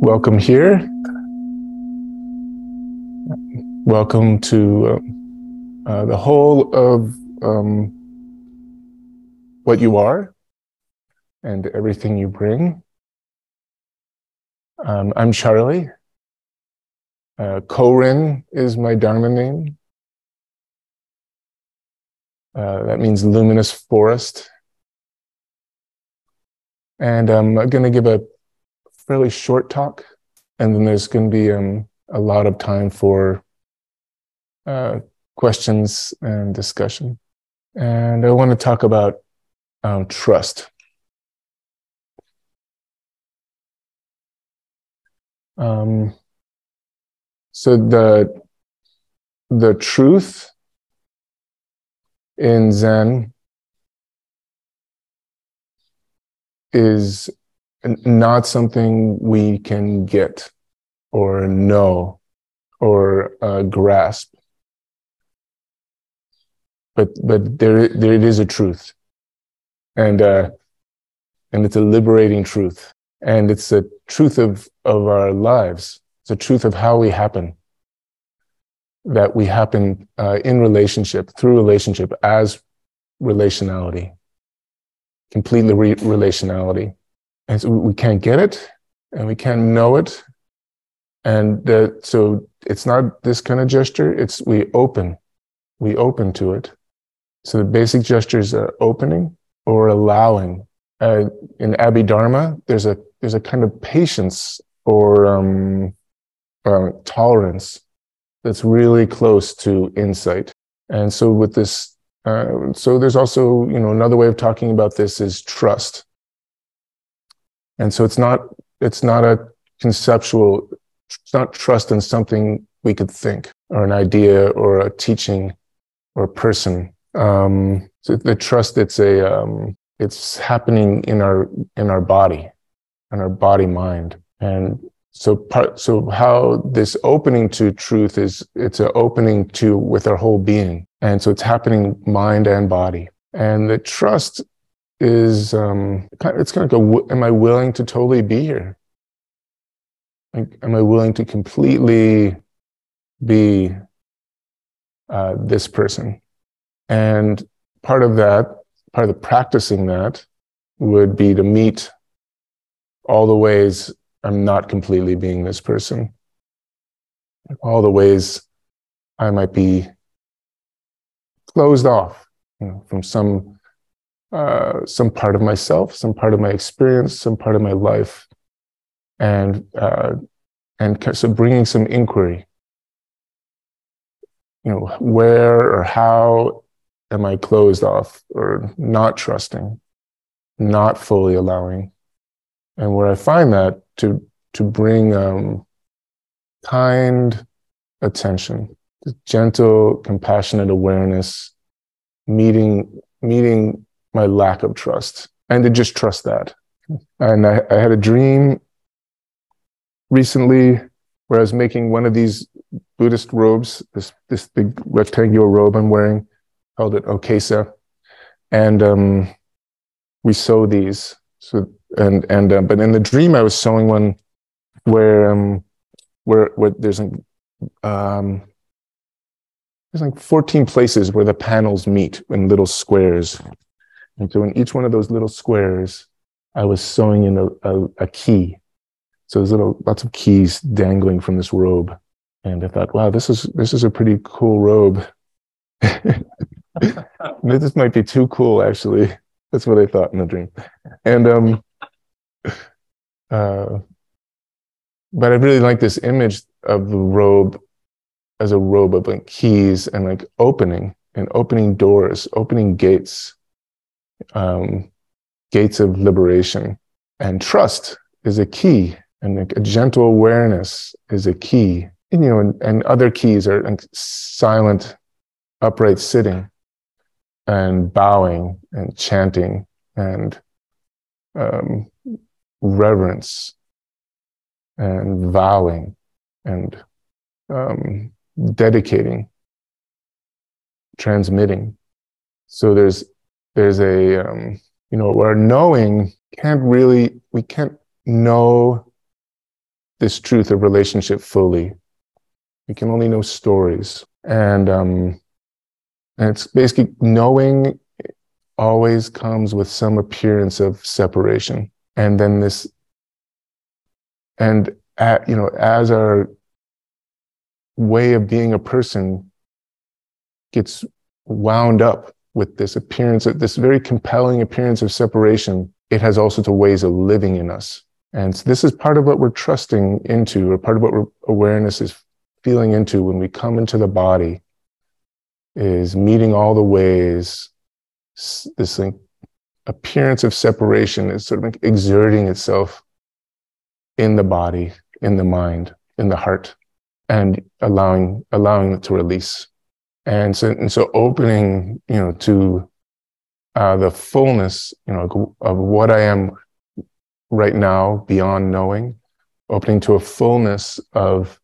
welcome here. Welcome to uh, uh, the whole of um, what you are and everything you bring. Um, I'm Charlie. Uh, is my Dharma name. Uh, that means luminous forest. And um, I'm going to give a fairly short talk, and then there's going to be um, a lot of time for uh, questions and discussion. And I want to talk about um, trust. Um, so the the truth in Zen is not something we can get or know or uh, grasp. But but there there it is a truth, and uh, and it's a liberating truth, and it's a truth of of our lives. It's a truth of how we happen. That we happen uh, in relationship through relationship as relationality, completely re- relationality and so we can't get it and we can't know it. And so it's not this kind of gesture it's we open we open to it. So the basic gestures are opening or allowing. Uh, in abhidharma there's a there's a kind of patience or um, uh, tolerance that's really close to insight. And so with this uh, so there's also you know another way of talking about this is trust and so it's not it's not a conceptual it's not trust in something we could think or an idea or a teaching or a person. Um, so the trust it's a um, it's happening in our in our body in our body mind. And so part so how this opening to truth is it's an opening to with our whole being. And so it's happening mind and body. And the trust is um, it's kind of like a, am I willing to totally be here? Like, am I willing to completely be uh, this person? And part of that, part of the practicing that would be to meet all the ways I'm not completely being this person, all the ways I might be closed off you know, from some uh, some part of myself, some part of my experience, some part of my life, and uh, and so bringing some inquiry. You know, where or how am I closed off or not trusting, not fully allowing, and where I find that to to bring um, kind attention, gentle, compassionate awareness, meeting meeting my lack of trust and to just trust that. And I, I had a dream recently where I was making one of these Buddhist robes, this this big rectangular robe I'm wearing, called it Okesa, and um, we sew these. So and and uh, but in the dream I was sewing one where um where where there's um there's like 14 places where the panels meet in little squares and so in each one of those little squares, I was sewing in a, a, a key. So there's little lots of keys dangling from this robe. And I thought, wow, this is this is a pretty cool robe. this might be too cool, actually. That's what I thought in the dream. And um uh but I really like this image of the robe as a robe of like keys and like opening and opening doors, opening gates um, gates of liberation. And trust is a key, and a gentle awareness is a key. And, you know, and, and other keys are like silent, upright sitting, and bowing, and chanting, and um, reverence, and vowing, and um, dedicating, transmitting. So there's there's a um, you know where knowing can't really we can't know this truth of relationship fully. We can only know stories. And, um, and it's basically knowing always comes with some appearance of separation. And then this, and at, you know, as our way of being a person gets wound up with this appearance, of this very compelling appearance of separation, it has all sorts of ways of living in us. And so this is part of what we're trusting into, or part of what awareness is feeling into when we come into the body, is meeting all the ways this appearance of separation is sort of like exerting itself in the body, in the mind, in the heart, and allowing allowing it to release. And so, and so opening, you know, to uh, the fullness, you know, of what I am right now beyond knowing, opening to a fullness of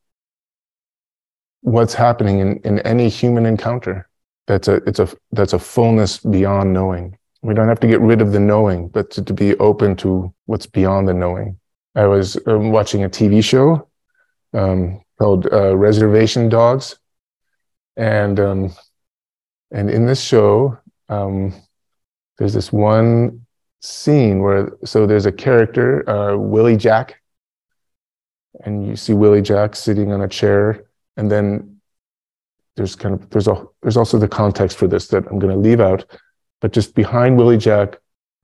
what's happening in, in any human encounter. That's a, it's a, that's a fullness beyond knowing. We don't have to get rid of the knowing, but to, to be open to what's beyond the knowing. I was um, watching a TV show um, called uh, Reservation Dogs, and um, and in this show, um, there's this one scene where so there's a character, uh, Willie Jack, and you see Willie Jack sitting on a chair, and then there's kind of there's a there's also the context for this that I'm going to leave out, but just behind Willie Jack,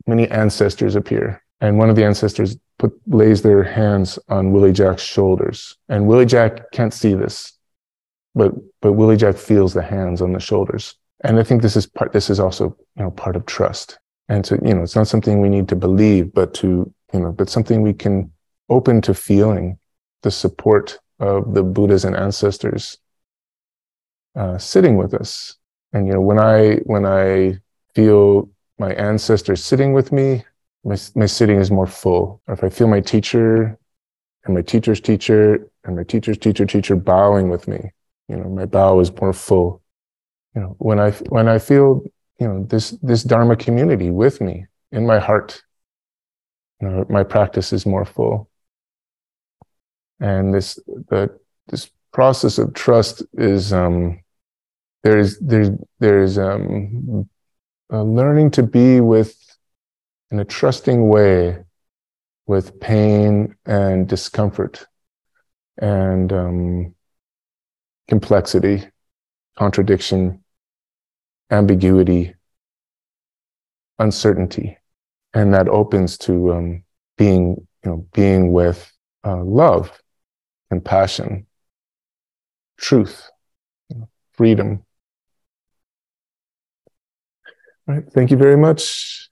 many ancestors appear, and one of the ancestors put lays their hands on Willie Jack's shoulders, and Willie Jack can't see this, but but Willie Jack feels the hands on the shoulders, and I think this is part. This is also you know part of trust, and so you know it's not something we need to believe, but to you know, but something we can open to feeling the support of the Buddhas and ancestors uh, sitting with us. And you know, when I when I feel my ancestors sitting with me, my my sitting is more full. Or if I feel my teacher and my teacher's teacher and my teacher's teacher teacher bowing with me, you know, my bow is more full. You know, when I when I feel you know this this Dharma community with me in my heart, you know, my practice is more full. And this the this process of trust is um, there's there's there's um, learning to be with in a trusting way with pain and discomfort and um, complexity, contradiction, ambiguity, uncertainty, and that opens to um, being, you know, being with uh, love, compassion, truth, freedom. All right. Thank you very much.